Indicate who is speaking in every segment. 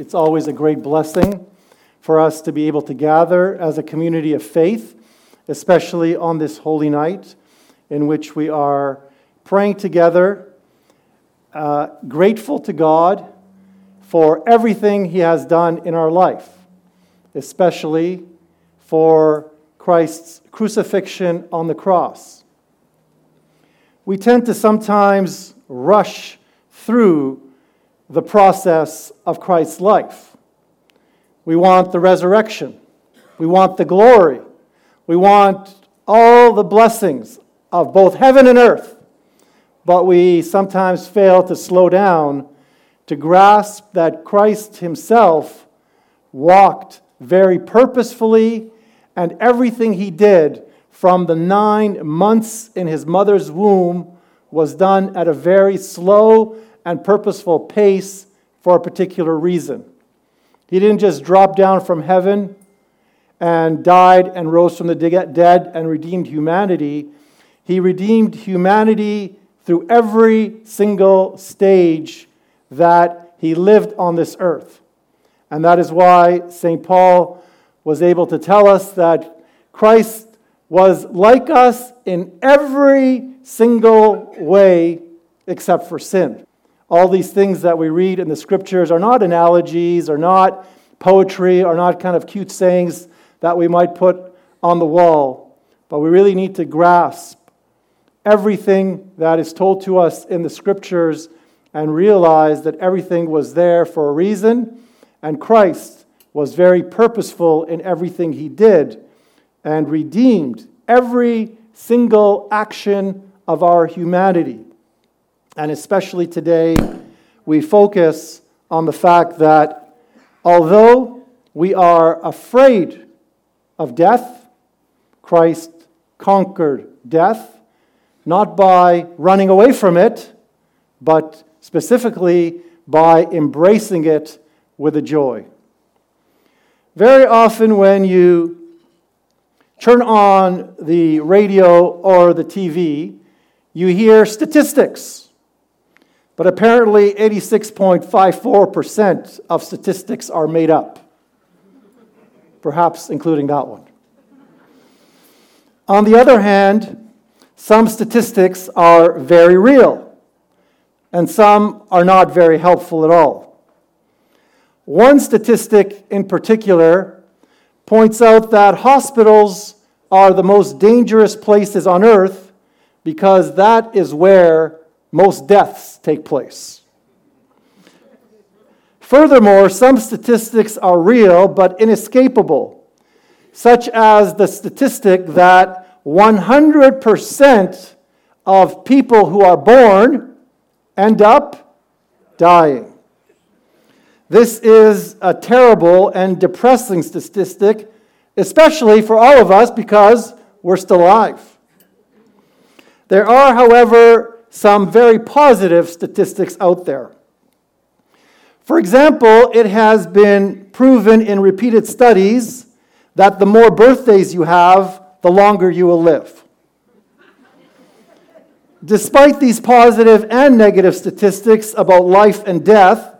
Speaker 1: It's always a great blessing for us to be able to gather as a community of faith, especially on this holy night in which we are praying together, uh, grateful to God for everything He has done in our life, especially for Christ's crucifixion on the cross. We tend to sometimes rush through the process of Christ's life. We want the resurrection. We want the glory. We want all the blessings of both heaven and earth. But we sometimes fail to slow down to grasp that Christ Himself walked very purposefully, and everything He did from the nine months in His mother's womb was done at a very slow and purposeful pace for a particular reason. He didn't just drop down from heaven and died and rose from the dead and redeemed humanity. He redeemed humanity through every single stage that he lived on this earth. And that is why St. Paul was able to tell us that Christ was like us in every single way except for sin all these things that we read in the scriptures are not analogies, are not poetry, are not kind of cute sayings that we might put on the wall. But we really need to grasp everything that is told to us in the scriptures and realize that everything was there for a reason, and Christ was very purposeful in everything he did and redeemed every single action of our humanity. And especially today, we focus on the fact that although we are afraid of death, Christ conquered death, not by running away from it, but specifically by embracing it with a joy. Very often, when you turn on the radio or the TV, you hear statistics but apparently, 86.54% of statistics are made up, perhaps including that one. On the other hand, some statistics are very real, and some are not very helpful at all. One statistic in particular points out that hospitals are the most dangerous places on earth because that is where most deaths take place. Furthermore, some statistics are real but inescapable, such as the statistic that 100% of people who are born end up dying. This is a terrible and depressing statistic, especially for all of us because we're still alive. There are, however, some very positive statistics out there. For example, it has been proven in repeated studies that the more birthdays you have, the longer you will live. Despite these positive and negative statistics about life and death,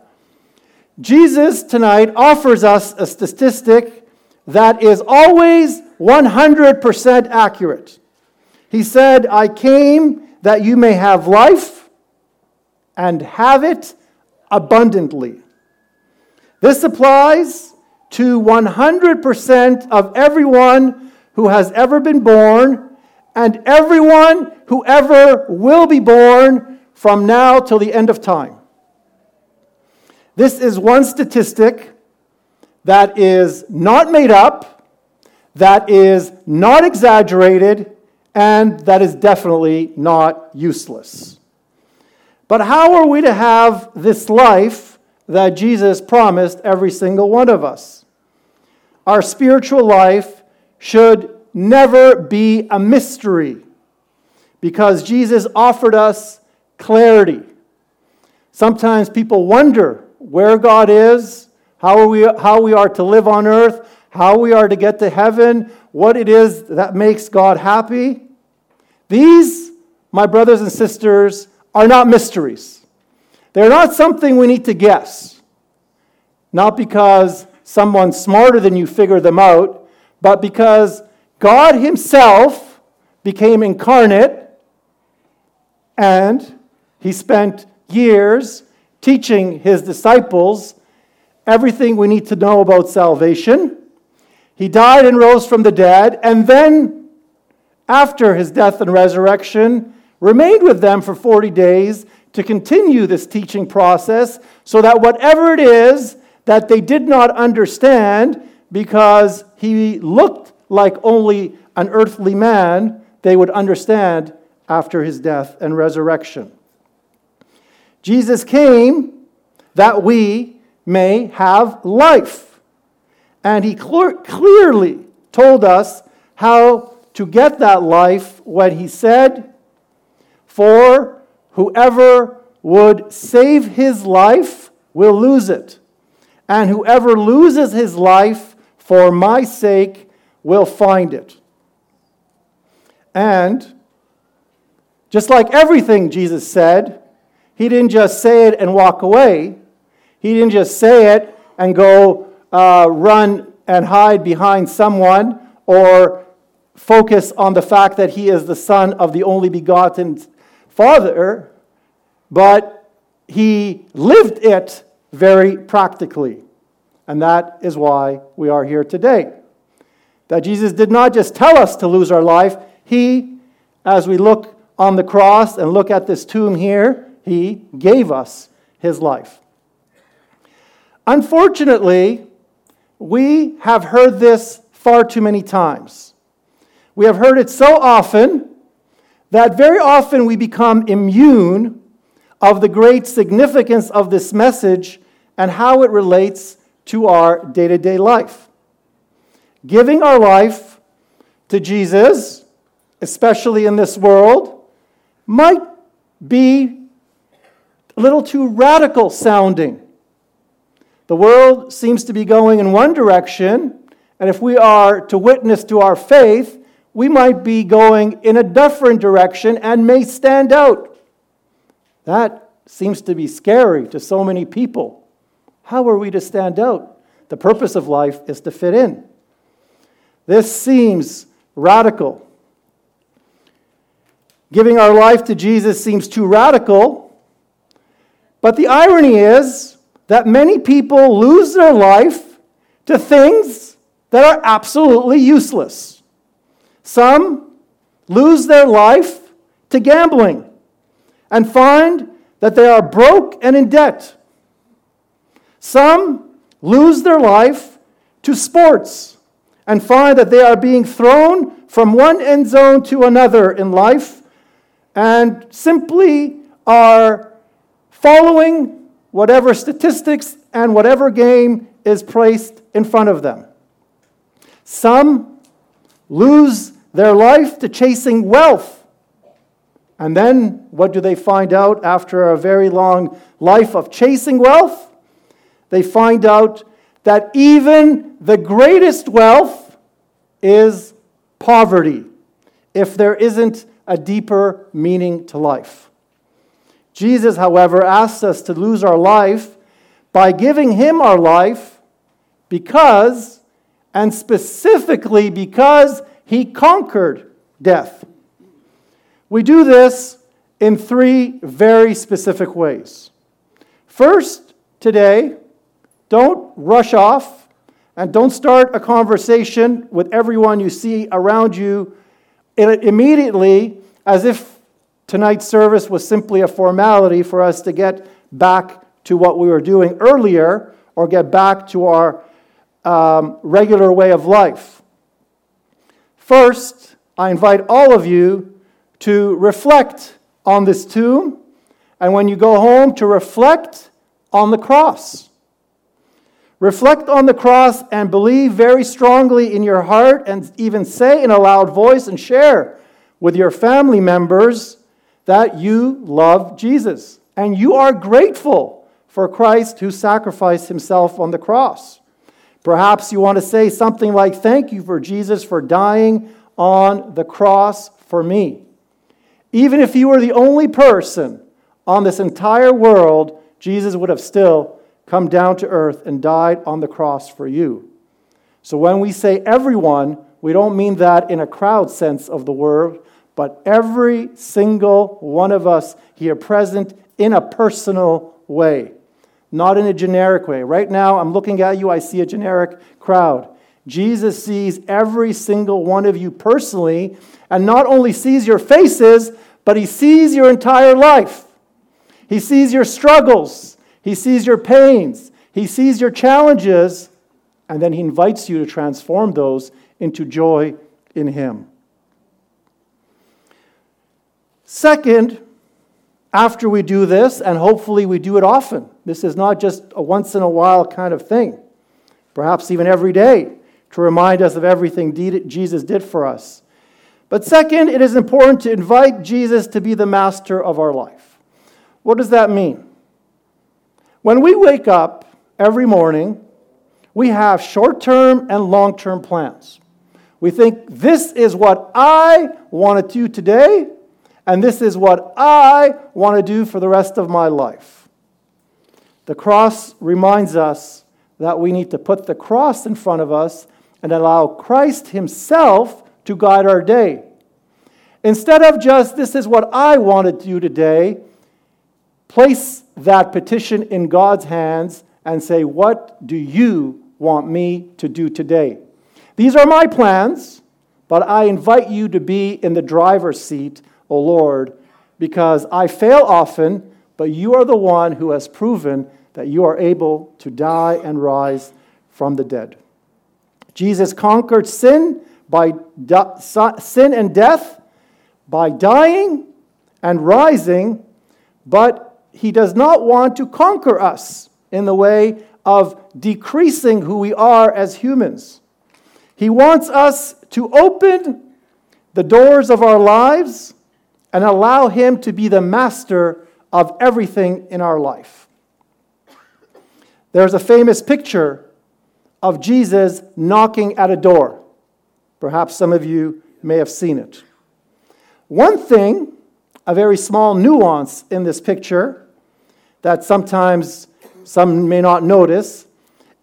Speaker 1: Jesus tonight offers us a statistic that is always 100% accurate. He said, I came that you may have life and have it abundantly. This applies to 100% of everyone who has ever been born and everyone who ever will be born from now till the end of time. This is one statistic that is not made up, that is not exaggerated, and that is definitely not useless. But how are we to have this life that Jesus promised every single one of us? Our spiritual life should never be a mystery because Jesus offered us clarity. Sometimes people wonder where God is, how we, how we are to live on earth, how we are to get to heaven, what it is that makes God happy. These, my brothers and sisters, are not mysteries. They're not something we need to guess. not because someone smarter than you figured them out, but because God Himself became incarnate and He spent years teaching His disciples everything we need to know about salvation. He died and rose from the dead, and then, after his death and resurrection, remained with them for 40 days to continue this teaching process so that whatever it is that they did not understand because he looked like only an earthly man, they would understand after his death and resurrection. Jesus came that we may have life. And he clear, clearly told us how to get that life when he said, For whoever would save his life will lose it, and whoever loses his life for my sake will find it. And just like everything Jesus said, he didn't just say it and walk away. He didn't just say it and go uh, run and hide behind someone or focus on the fact that he is the son of the only begotten Father, but he lived it very practically. And that is why we are here today. That Jesus did not just tell us to lose our life, he, as we look on the cross and look at this tomb here, he gave us his life. Unfortunately, we have heard this far too many times. We have heard it so often that very often we become immune of the great significance of this message and how it relates to our day to day life. Giving our life to Jesus, especially in this world, might be a little too radical sounding the world seems to be going in one direction, and if we are to witness to our faith, we might be going in a different direction and may stand out. That seems to be scary to so many people. How are we to stand out? The purpose of life is to fit in. This seems radical. Giving our life to Jesus seems too radical. But the irony is, that many people lose their life to things that are absolutely useless. Some lose their life to gambling and find that they are broke and in debt. Some lose their life to sports and find that they are being thrown from one end zone to another in life and simply are following whatever statistics and whatever game is placed in front of them. Some lose their life to chasing wealth. And then what do they find out after a very long life of chasing wealth? They find out that even the greatest wealth is poverty if there isn't a deeper meaning to life. Jesus, however, asks us to lose our life by giving him our life because, and specifically because, he conquered death. We do this in three very specific ways. First, today, don't rush off and don't start a conversation with everyone you see around you immediately as if tonight's service was simply a formality for us to get back to what we were doing earlier or get back to our um, regular way of life. First, I invite all of you to reflect on this tomb, and when you go home, to reflect on the cross. Reflect on the cross and believe very strongly in your heart, and even say in a loud voice and share with your family members that you love Jesus and you are grateful for Christ who sacrificed himself on the cross. Perhaps you want to say something like, Thank you for Jesus for dying on the cross for me. Even if you were the only person on this entire world, Jesus would have still come down to earth and died on the cross for you. So when we say everyone, we don't mean that in a crowd sense of the word, but every single one of us here present in a personal way, not in a generic way. Right now, I'm looking at you, I see a generic crowd. Jesus sees every single one of you personally, and not only sees your faces, but he sees your entire life. He sees your struggles, he sees your pains, he sees your challenges, and then he invites you to transform those into joy in him. Second, after we do this, and hopefully we do it often, this is not just a once in a while kind of thing, perhaps even every day, to remind us of everything Jesus did for us. But second, it is important to invite Jesus to be the master of our life. What does that mean? When we wake up every morning, we have short term and long term plans. We think, this is what I want to do today, and this is what I want to do for the rest of my life. The cross reminds us that we need to put the cross in front of us and allow Christ Himself to guide our day. Instead of just, this is what I want to do today, place that petition in God's hands and say, What do you want me to do today? These are my plans, but I invite you to be in the driver's seat O Lord, because I fail often, but you are the one who has proven that you are able to die and rise from the dead. Jesus conquered sin by sin and death by dying and rising, but he does not want to conquer us in the way of decreasing who we are as humans. He wants us to open the doors of our lives and allow Him to be the master of everything in our life. There's a famous picture of Jesus knocking at a door. Perhaps some of you may have seen it. One thing, a very small nuance in this picture that sometimes some may not notice,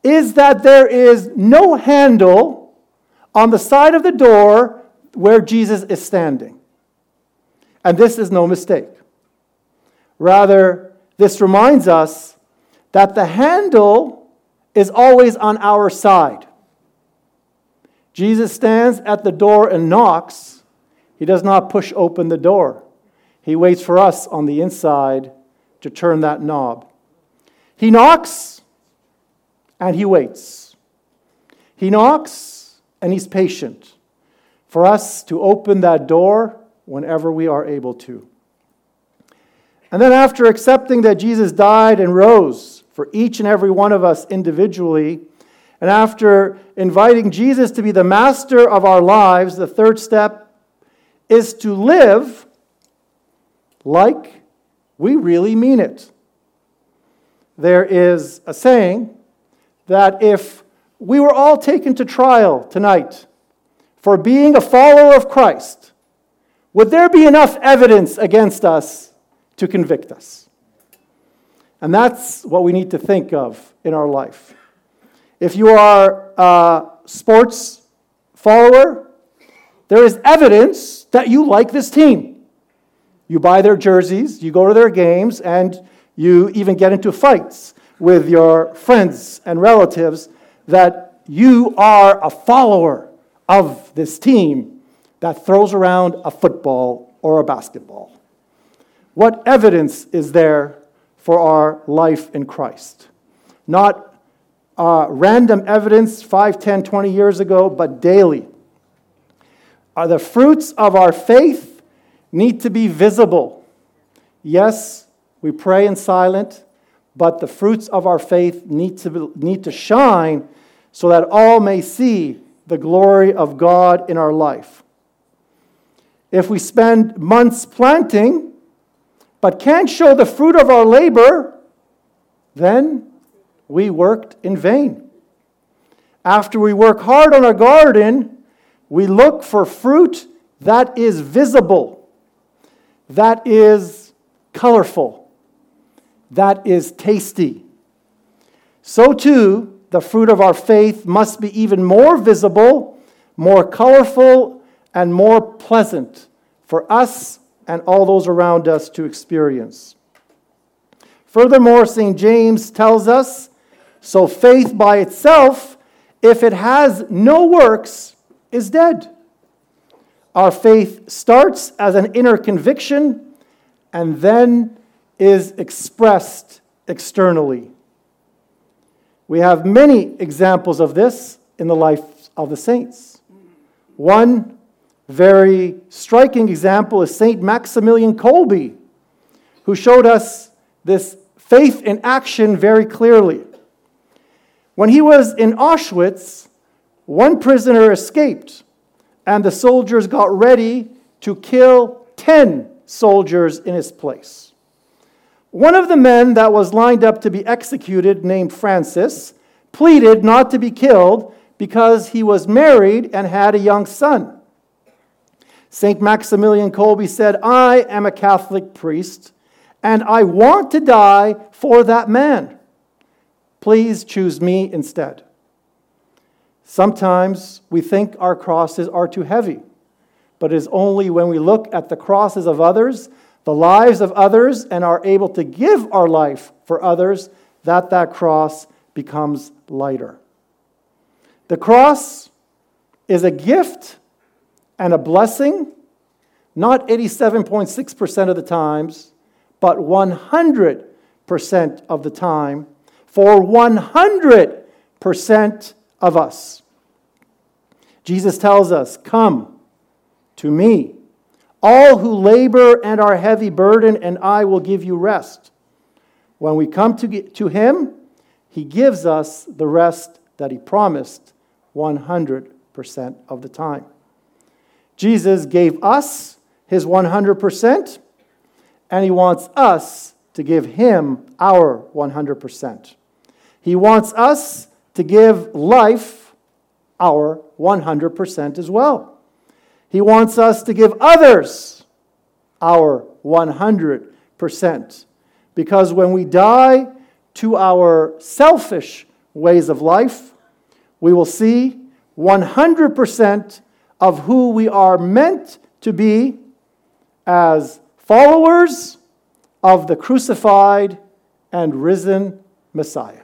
Speaker 1: is that there is no handle on the side of the door where Jesus is standing. And this is no mistake. Rather, this reminds us that the handle is always on our side. Jesus stands at the door and knocks. He does not push open the door. He waits for us on the inside to turn that knob. He knocks and he waits. He knocks and he's patient for us to open that door whenever we are able to. And then, after accepting that Jesus died and rose for each and every one of us individually, and after inviting Jesus to be the master of our lives, the third step is to live like we really mean it. There is a saying that if we were all taken to trial tonight for being a follower of Christ, would there be enough evidence against us to convict us? And that's what we need to think of in our life. If you are a sports follower, there is evidence that you like this team. You buy their jerseys, you go to their games, and you even get into fights with your friends and relatives that you are a follower of this team that throws around a football or a basketball? What evidence is there for our life in Christ? Not uh, random evidence 5, 10, 20 years ago, but daily. Are the fruits of our faith need to be visible? Yes, we pray in silent, but the fruits of our faith need to, be, need to shine so that all may see the glory of God in our life. If we spend months planting, but can't show the fruit of our labor, then we worked in vain. After we work hard on our garden, we look for fruit that is visible, that is colorful, that is tasty. so too the fruit of our faith must be even more visible, more colorful, and more pleasant for us and all those around us to experience. Furthermore, St. James tells us so faith by itself, if it has no works, is dead. Our faith starts as an inner conviction and then is expressed externally. We have many examples of this in the life of the saints. One very striking example is St. Maximilian Kolbe, who showed us this faith in action very clearly. When he was in Auschwitz, one prisoner escaped, and the soldiers got ready to kill 10 soldiers in his place. One of the men that was lined up to be executed, named Francis, pleaded not to be killed because he was married and had a young son. St. Maximilian Kolbe said, I am a Catholic priest and I want to die for that man. Please choose me instead. Sometimes we think our crosses are too heavy, but it is only when we look at the crosses of others, the lives of others, and are able to give our life for others that that cross becomes lighter. The cross is a gift and a blessing, not 87.6% of the times, but 100% of the time for 100% of us. Jesus tells us, Come to me, all who labor and are heavy burdened, and I will give you rest. When we come to, to Him, He gives us the rest that He promised 100% of the time. Jesus gave us His 100%, and He wants us to give Him our 100%. He wants us to give life our 100% as well. He wants us to give others our 100%. Because when we die to our selfish ways of life, we will see 100% of who we are meant to be as followers of the crucified and risen Messiah.